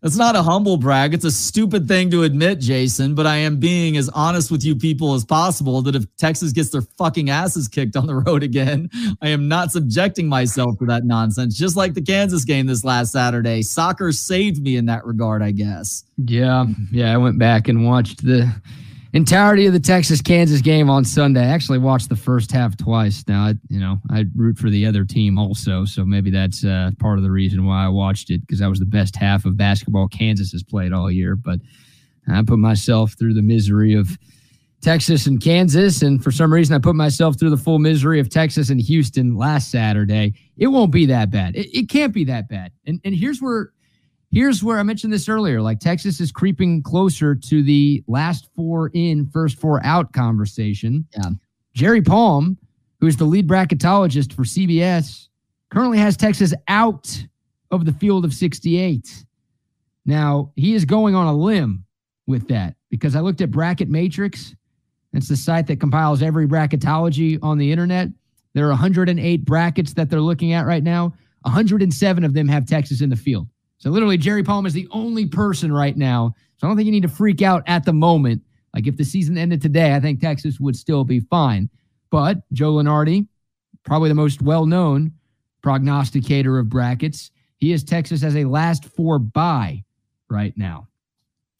That's not a humble brag. It's a stupid thing to admit, Jason, but I am being as honest with you people as possible that if Texas gets their fucking asses kicked on the road again, I am not subjecting myself to that nonsense. Just like the Kansas game this last Saturday. Soccer saved me in that regard, I guess. Yeah. Yeah. I went back and watched the entirety of the Texas Kansas game on Sunday. I actually watched the first half twice. Now, I, you know, I root for the other team also, so maybe that's uh, part of the reason why I watched it because that was the best half of basketball Kansas has played all year. But I put myself through the misery of Texas and Kansas, and for some reason, I put myself through the full misery of Texas and Houston last Saturday. It won't be that bad. It, it can't be that bad. And and here's where here's where I mentioned this earlier. Like Texas is creeping closer to the last four in, first four out conversation. Yeah. Jerry Palm, who is the lead bracketologist for CBS, currently has Texas out of the field of 68. Now, he is going on a limb with that because I looked at Bracket Matrix. It's the site that compiles every bracketology on the internet. There are 108 brackets that they're looking at right now. 107 of them have Texas in the field. So literally, Jerry Palm is the only person right now. So I don't think you need to freak out at the moment. Like if the season ended today, I think Texas would still be fine. But Joe Lunardi, probably the most well-known prognosticator of brackets, he has Texas as a last four bye right now,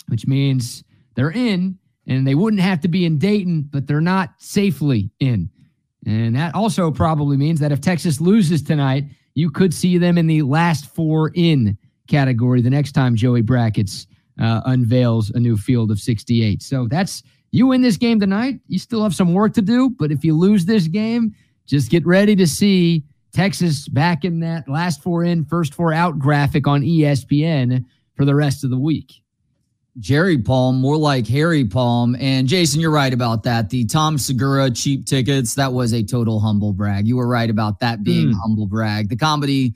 which means they're in and they wouldn't have to be in Dayton, but they're not safely in. And that also probably means that if Texas loses tonight, you could see them in the last four in category the next time Joey Brackets uh, unveils a new field of 68. So that's you win this game tonight. You still have some work to do, but if you lose this game, just get ready to see Texas back in that last four in, first four out graphic on ESPN for the rest of the week. Jerry Palm, more like Harry Palm. And Jason, you're right about that. The Tom Segura cheap tickets, that was a total humble brag. You were right about that being mm. humble brag. The comedy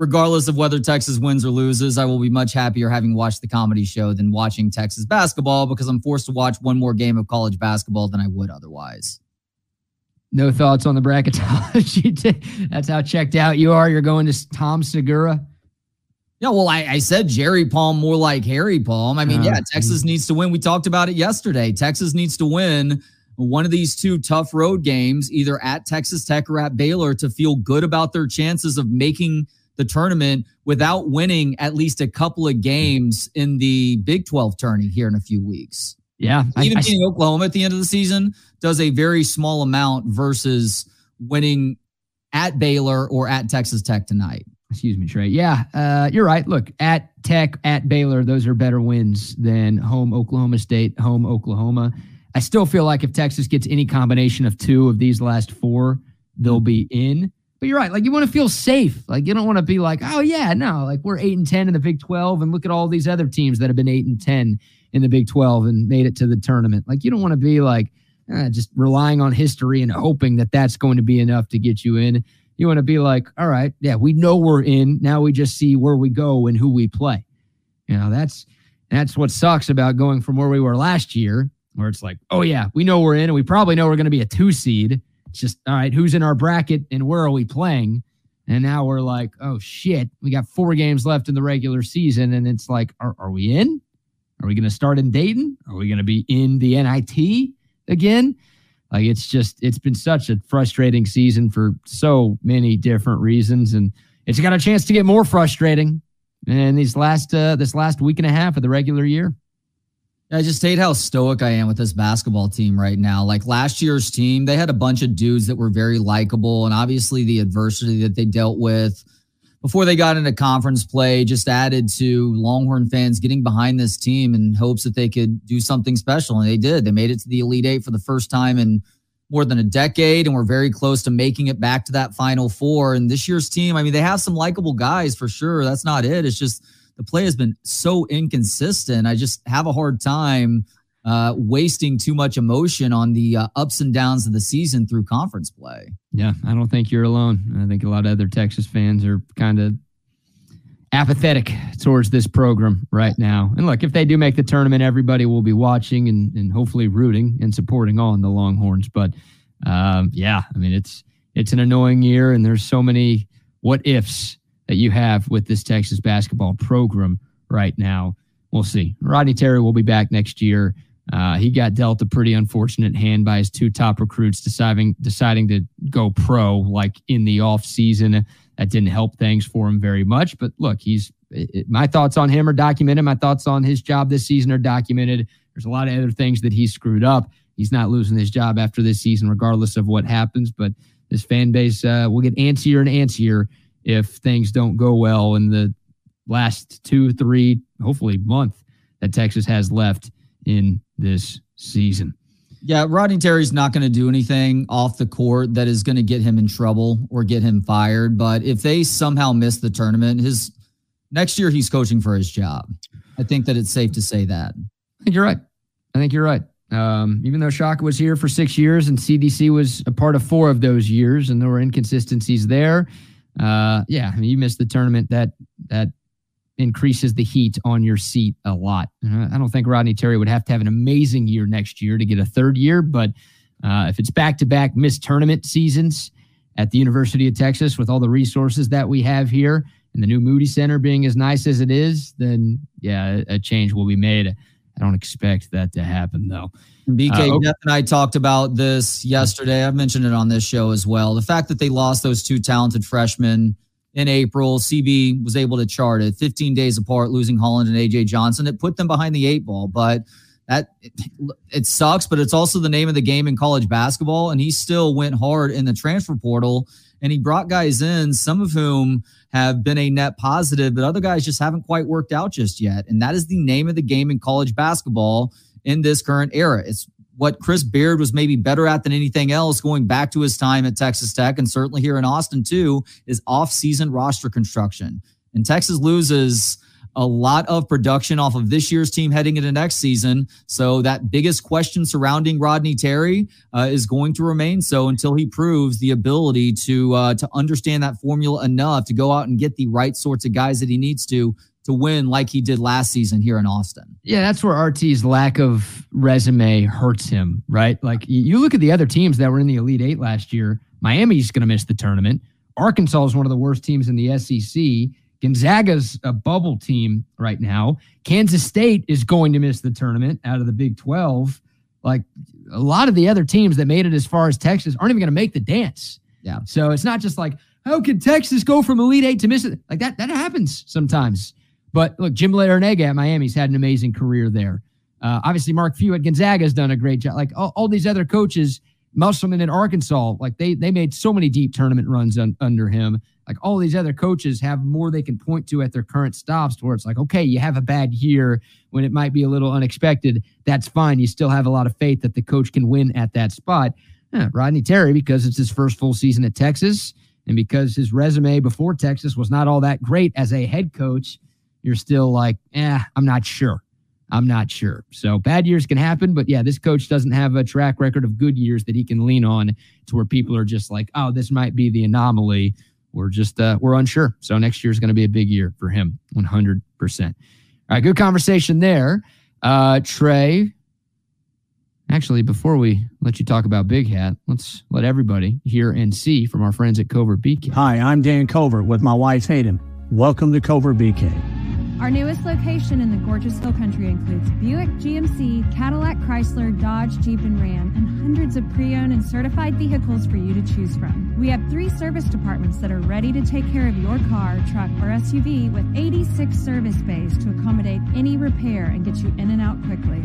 regardless of whether Texas wins or loses, I will be much happier having watched the comedy show than watching Texas basketball because I'm forced to watch one more game of college basketball than I would otherwise. No thoughts on the bracketology. [LAUGHS] That's how checked out you are. You're going to Tom Segura. Yeah, well, I, I said Jerry Palm more like Harry Palm. I mean, uh, yeah, Texas needs to win. We talked about it yesterday. Texas needs to win one of these two tough road games, either at Texas Tech or at Baylor, to feel good about their chances of making – the tournament without winning at least a couple of games in the Big 12 tourney here in a few weeks. Yeah. Even I, beating I, Oklahoma at the end of the season does a very small amount versus winning at Baylor or at Texas Tech tonight. Excuse me, Trey. Yeah, uh, you're right. Look, at Tech, at Baylor, those are better wins than home Oklahoma State, home Oklahoma. I still feel like if Texas gets any combination of two of these last four, they'll be in. But you're right. Like you want to feel safe. Like you don't want to be like, oh yeah, no, like we're eight and ten in the Big Twelve, and look at all these other teams that have been eight and ten in the Big Twelve and made it to the tournament. Like you don't want to be like uh, just relying on history and hoping that that's going to be enough to get you in. You want to be like, all right, yeah, we know we're in. Now we just see where we go and who we play. You know, that's that's what sucks about going from where we were last year, where it's like, oh yeah, we know we're in, and we probably know we're going to be a two seed it's just, all right, who's in our bracket and where are we playing? And now we're like, oh shit, we got four games left in the regular season. And it's like, are, are we in? Are we going to start in Dayton? Are we going to be in the NIT again? Like it's just, it's been such a frustrating season for so many different reasons. And it's got a chance to get more frustrating in these last, uh, this last week and a half of the regular year. I just hate how stoic I am with this basketball team right now. Like last year's team, they had a bunch of dudes that were very likable, and obviously the adversity that they dealt with before they got into conference play just added to Longhorn fans getting behind this team in hopes that they could do something special, and they did. They made it to the Elite Eight for the first time in more than a decade, and we're very close to making it back to that Final Four. And this year's team, I mean, they have some likable guys for sure. That's not it. It's just the play has been so inconsistent. I just have a hard time uh, wasting too much emotion on the uh, ups and downs of the season through conference play. Yeah, I don't think you're alone. I think a lot of other Texas fans are kind of apathetic towards this program right now. And look, if they do make the tournament, everybody will be watching and, and hopefully rooting and supporting on the Longhorns. But um, yeah, I mean, it's it's an annoying year, and there's so many what ifs that you have with this Texas basketball program right now. We'll see. Rodney Terry will be back next year. Uh, he got dealt a pretty unfortunate hand by his two top recruits deciding deciding to go pro like in the off season. That didn't help things for him very much. But look, he's it, my thoughts on him are documented. My thoughts on his job this season are documented. There's a lot of other things that he screwed up. He's not losing his job after this season, regardless of what happens. But this fan base uh, will get antsier and antsier if things don't go well in the last two, three, hopefully month that Texas has left in this season. Yeah, Rodney Terry's not going to do anything off the court that is going to get him in trouble or get him fired. But if they somehow miss the tournament, his next year he's coaching for his job. I think that it's safe to say that. I think you're right. I think you're right. Um, even though Shaka was here for six years and CDC was a part of four of those years, and there were inconsistencies there. Uh, yeah, I mean, you missed the tournament. That that increases the heat on your seat a lot. Uh, I don't think Rodney Terry would have to have an amazing year next year to get a third year, but uh, if it's back to back missed tournament seasons at the University of Texas with all the resources that we have here and the new Moody Center being as nice as it is, then yeah, a change will be made. I don't expect that to happen though. BK uh, okay. And I talked about this yesterday. I've mentioned it on this show as well. The fact that they lost those two talented freshmen in April. CB was able to chart it 15 days apart, losing Holland and AJ Johnson. It put them behind the eight ball, but that it, it, sucks, but it's also the name of the game in college basketball. And he still went hard in the transfer portal and he brought guys in, some of whom have been a net positive, but other guys just haven't quite worked out just yet. And that is the name of the game in college basketball in this current era. It's what Chris Beard was maybe better at than anything else going back to his time at Texas Tech and certainly here in Austin too is off-season roster construction. And Texas loses a lot of production off of this year's team heading into next season. So that biggest question surrounding Rodney Terry uh, is going to remain so until he proves the ability to uh, to understand that formula enough to go out and get the right sorts of guys that he needs to to win like he did last season here in Austin. Yeah, that's where RT's lack of resume hurts him, right? Like you look at the other teams that were in the Elite Eight last year. Miami's going to miss the tournament. Arkansas is one of the worst teams in the SEC. Gonzaga's a bubble team right now. Kansas State is going to miss the tournament out of the Big 12. Like a lot of the other teams that made it as far as Texas aren't even going to make the dance. Yeah. So it's not just like, how can Texas go from Elite Eight to miss it? Like that, that happens sometimes. But look, Jim Larrañaga at Miami's had an amazing career there. Uh, obviously, Mark Few at Gonzaga has done a great job. Like all, all these other coaches, Musselman in Arkansas, like they they made so many deep tournament runs un, under him. Like all these other coaches have more they can point to at their current stops to where it's like, okay, you have a bad year when it might be a little unexpected. That's fine. You still have a lot of faith that the coach can win at that spot. Yeah, Rodney Terry, because it's his first full season at Texas, and because his resume before Texas was not all that great as a head coach you're still like, eh, I'm not sure. I'm not sure. So bad years can happen, but yeah, this coach doesn't have a track record of good years that he can lean on to where people are just like, oh, this might be the anomaly. We're just uh, we're unsure. So next year is going to be a big year for him, 100. percent All right, good conversation there, uh, Trey. Actually, before we let you talk about Big Hat, let's let everybody hear and see from our friends at Covert Bee Cave. Hi, I'm Dan Covert with my wife Hayden. Welcome to Covert Bee Cave. Our newest location in the gorgeous Hill Country includes Buick, GMC, Cadillac, Chrysler, Dodge, Jeep, and Ram, and hundreds of pre owned and certified vehicles for you to choose from. We have three service departments that are ready to take care of your car, truck, or SUV with 86 service bays to accommodate any repair and get you in and out quickly.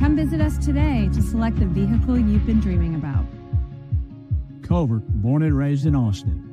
Come visit us today to select the vehicle you've been dreaming about. Covert, born and raised in Austin.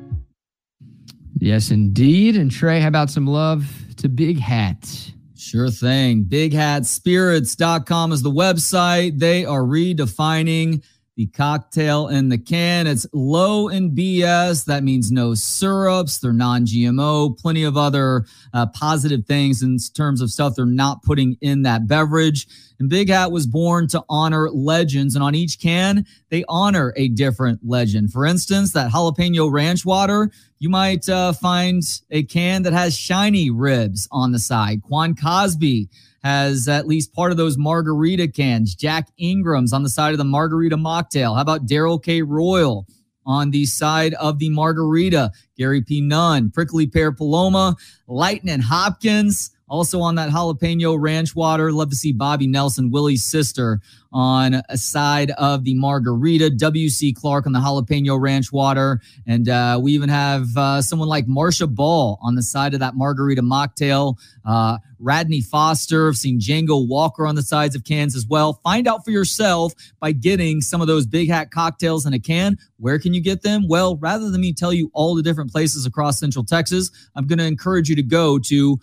Yes, indeed. And Trey, how about some love to Big Hat? Sure thing. BigHatSpirits.com is the website. They are redefining the cocktail in the can. It's low in BS. That means no syrups. They're non GMO. Plenty of other uh, positive things in terms of stuff they're not putting in that beverage. And Big Hat was born to honor legends. And on each can, they honor a different legend. For instance, that jalapeno ranch water, you might uh, find a can that has shiny ribs on the side. Quan Cosby has at least part of those margarita cans. Jack Ingram's on the side of the margarita mocktail. How about Darrell K. Royal? on the side of the margarita. Gary P. Nunn, Prickly Pear Paloma, Lightning Hopkins, Also on that jalapeno ranch water. Love to see Bobby Nelson, Willie's sister, on a side of the margarita. W.C. Clark on the jalapeno ranch water. And uh, we even have uh, someone like Marcia Ball on the side of that margarita mocktail. Uh, Radney Foster. I've seen Django Walker on the sides of cans as well. Find out for yourself by getting some of those big hat cocktails in a can. Where can you get them? Well, rather than me tell you all the different places across Central Texas, I'm going to encourage you to go to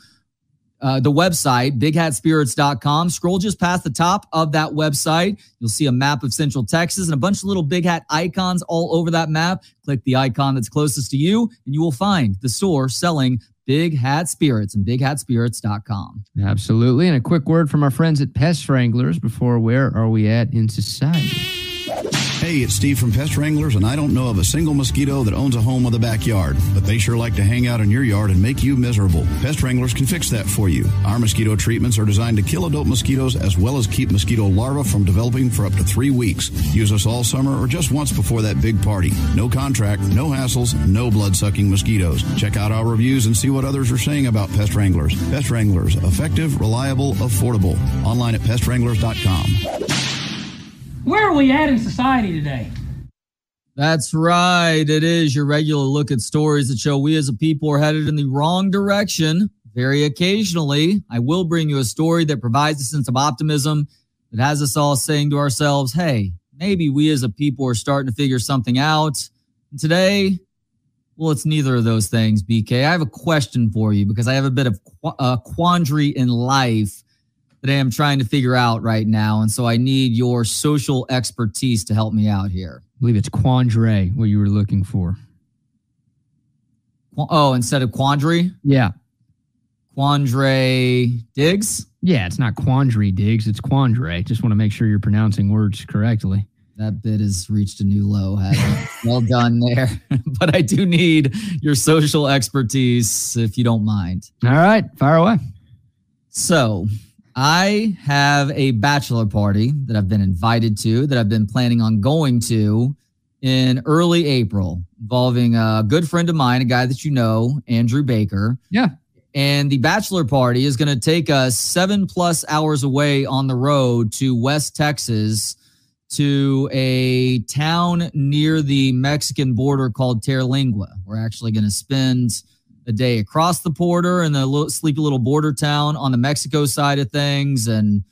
uh, the website, bighatspirits.com. Scroll just past the top of that website. You'll see a map of Central Texas and a bunch of little Big Hat icons all over that map. Click the icon that's closest to you, and you will find the store selling Big Hat Spirits and bighatspirits.com. Absolutely. And a quick word from our friends at Pest Wranglers before where are we at in society? Hey, it's Steve from Pest Wranglers, and I don't know of a single mosquito that owns a home with a backyard, but they sure like to hang out in your yard and make you miserable. Pest Wranglers can fix that for you. Our mosquito treatments are designed to kill adult mosquitoes as well as keep mosquito larvae from developing for up to three weeks. Use us all summer or just once before that big party. No contract, no hassles, no blood sucking mosquitoes. Check out our reviews and see what others are saying about Pest Wranglers. Pest Wranglers, effective, reliable, affordable. Online at pestwranglers.com. Where are we at in society today? That's right. It is your regular look at stories that show we as a people are headed in the wrong direction. Very occasionally, I will bring you a story that provides a sense of optimism that has us all saying to ourselves, hey, maybe we as a people are starting to figure something out. And today, well, it's neither of those things, BK. I have a question for you because I have a bit of qu- uh, quandary in life that I am trying to figure out right now. And so I need your social expertise to help me out here. I believe it's quandary, what you were looking for. Oh, instead of quandary? Yeah. Quandary Diggs? Yeah, it's not quandary Diggs, it's quandary. Just want to make sure you're pronouncing words correctly. That bit has reached a new low. well done there. [LAUGHS] but I do need your social expertise if you don't mind. All right, fire away. So, I have a bachelor party that I've been invited to, that I've been planning on going to in early April, involving a good friend of mine, a guy that you know, Andrew Baker. Yeah. And the bachelor party is going to take us seven plus hours away on the road to West Texas to a town near the Mexican border called Terlingua. We're actually going to spend a day across the border in the little, sleepy little border town on the Mexico side of things. And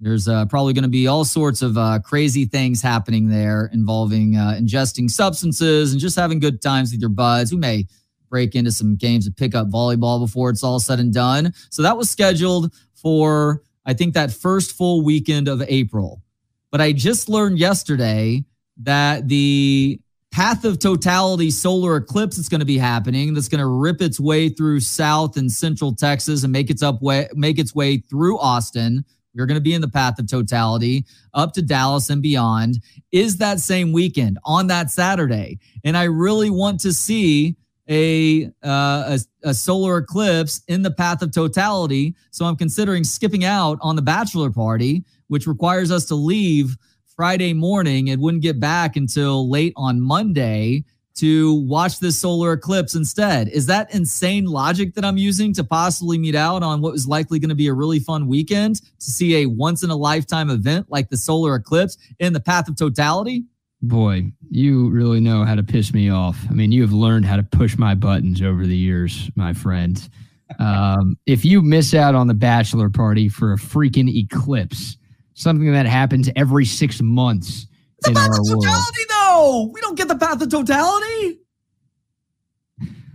there's uh, probably going to be all sorts of uh, crazy things happening there involving uh, ingesting substances and just having good times with your buds. We may break into some games of pickup volleyball before it's all said and done. So that was scheduled for, I think, that first full weekend of April. But I just learned yesterday that the path of totality solar eclipse that's going to be happening that's going to rip its way through south and central texas and make its up way make its way through austin. We're going to be in the path of totality up to dallas and beyond. Is that same weekend on that saturday. And i really want to see a, uh, a, a solar eclipse in the path of totality. So i'm considering skipping out on the bachelor party which requires us to leave Friday morning and wouldn't get back until late on Monday to watch this solar eclipse instead. Is that insane logic that I'm using to possibly meet out on what was likely going to be a really fun weekend to see a once in a lifetime event like the solar eclipse in the path of totality? Boy, you really know how to piss me off. I mean, you have learned how to push my buttons over the years, my friend. [LAUGHS] Um, if you miss out on the bachelor party for a freaking eclipse, something that happens every six months it's in path our of world. totality, though. We don't get the path of totality.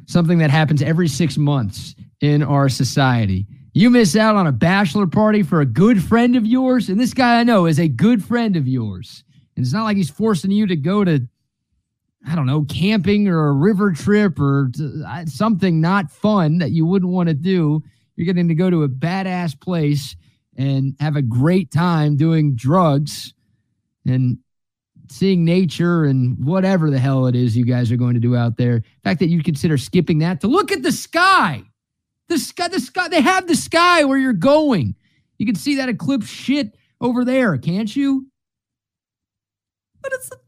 Something that happens every six months in our society. You miss out on a bachelor party for a good friend of yours, and this guy I know is a good friend of yours. And it's not like he's forcing you to go to, I don't know, camping or a river trip or to, uh, something not fun that you wouldn't want to do. You're getting to go to a badass place and have a great time doing drugs and seeing nature and whatever the hell it is you guys are going to do out there. The fact that you consider skipping that to look at the sky. The sky, the sky, they have the sky where you're going. You can see that eclipse shit over there, can't you? But it's the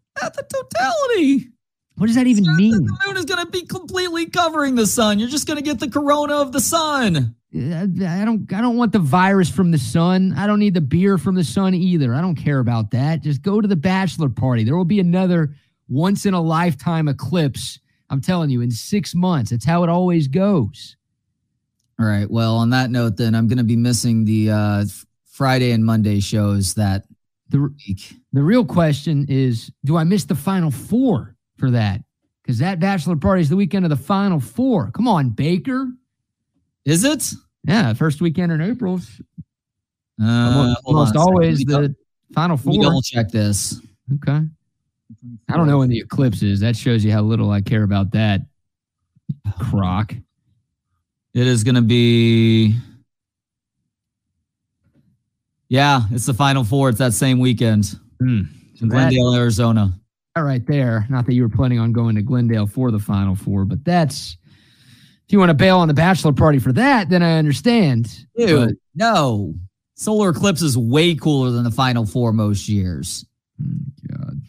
totality. What does that even mean? The moon is going to be completely covering the sun. You're just going to get the corona of the sun. I don't I don't want the virus from the sun. I don't need the beer from the sun either. I don't care about that. Just go to the bachelor party. There will be another once in a lifetime eclipse. I'm telling you, in six months. That's how it always goes. All right. Well, on that note, then I'm going to be missing the uh, Friday and Monday shows that the week. The real question is, do I miss the Final Four for that? Because that bachelor party is the weekend of the Final Four. Come on, Baker. Is it? Yeah, first weekend in April. Uh, almost always the Final Four. double check this. Okay. I don't know when the eclipse is. That shows you how little I care about that. Croc. It is going to be. Yeah, it's the Final Four. It's that same weekend Hmm. in Glendale, Arizona. All right, there. Not that you were planning on going to Glendale for the Final Four, but that's if you want to bail on the bachelor party for that, then I understand. Dude, But- no. Solar eclipse is way cooler than the Final Four most years. Oh God,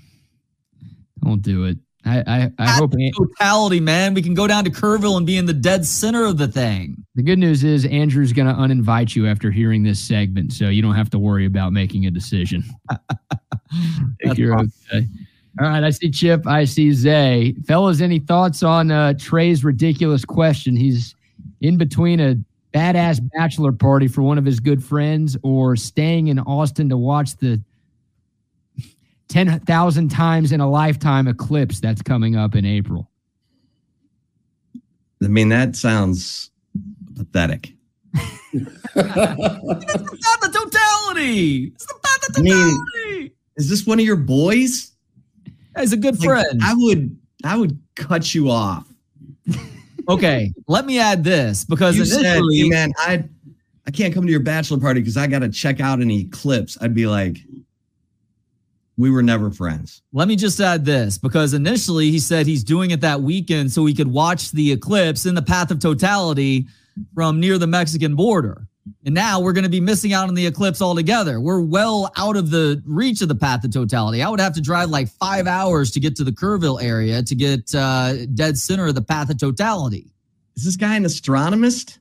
don't do it. I I, I hope totality, man. We can go down to Kerrville and be in the dead center of the thing. the good news is Andrew's going to uninvite you after hearing this segment, so you don't have to worry about making a decision. [LAUGHS] Think you're okay. All right, I see Chip. I see Zay. Fellas, any thoughts on uh, Trey's ridiculous question? He's in between a badass bachelor party for one of his good friends or staying in Austin to watch the [LAUGHS] 10,000 times in a lifetime eclipse that's coming up in April. I mean, that sounds pathetic. Not the totality. It's about the I mean, totality. is this one of your boys? He's a good Like, friend. I would, I would cut you off. okay, let me add this because you said, initially, hey, man, I, I can't come to your bachelor party because I got to check out an eclipse. I'd be like, we were never friends. Let me just add this because initially he said he's doing it that weekend so he could watch the eclipse in the path of totality from near the Mexican border. And now we're going to be missing out on the eclipse altogether. We're well out of the reach of the path of totality. I would have to drive like five hours to get to the Kerrville area to get uh, dead center of the path of totality. Is this guy an astronomist?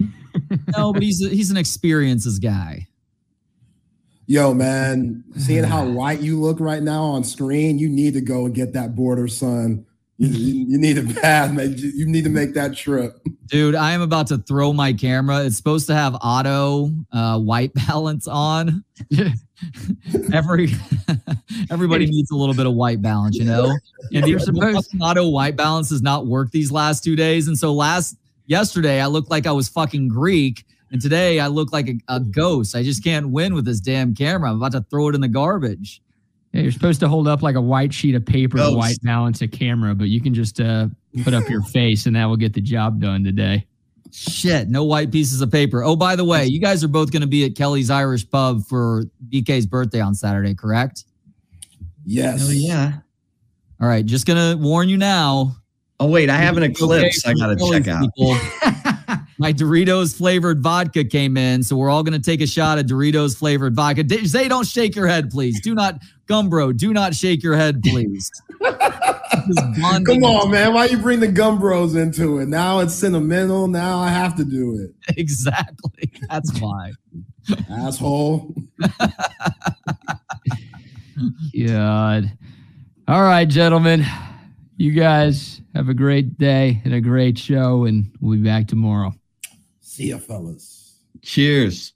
[LAUGHS] no, but he's a, he's an experiences guy. Yo, man, seeing how [SIGHS] white you look right now on screen, you need to go and get that border, son. You, you, you need a bath, man. You you need to make that trip. Dude, I am about to throw my camera. It's supposed to have auto uh, white [LAUGHS] balance on. [LAUGHS] Every [LAUGHS] everybody needs a little bit of white balance, you know. And You're the supposed- fucking auto white balance has not worked these last two days. And so last yesterday, I looked like I was fucking Greek, and today I look like a, a ghost. I just can't win with this damn camera. I'm about to throw it in the garbage. Yeah, you're supposed to hold up like a white sheet of paper to white balance a camera, but you can just uh, put up your face and that will get the job done today. Shit, no white pieces of paper. Oh, by the way, you guys are both going to be at Kelly's Irish Pub for BK's birthday on Saturday, correct? Yes. Oh yeah. All right, just gonna warn you now. Oh wait, I have an eclipse. I gotta check out. [LAUGHS] My Doritos flavored vodka came in, so we're all gonna take a shot of Doritos flavored vodka. D- Zay, don't shake your head, please. Do not, Gumbro, do not shake your head, please. Come on, man. Why you bring the Gumbros into it? Now it's sentimental. Now I have to do it. [LAUGHS] Exactly. That's why. Asshole. [LAUGHS] God. All right, gentlemen. You guys have a great day and a great show, and we'll be back tomorrow. See ya, fellas. Cheers.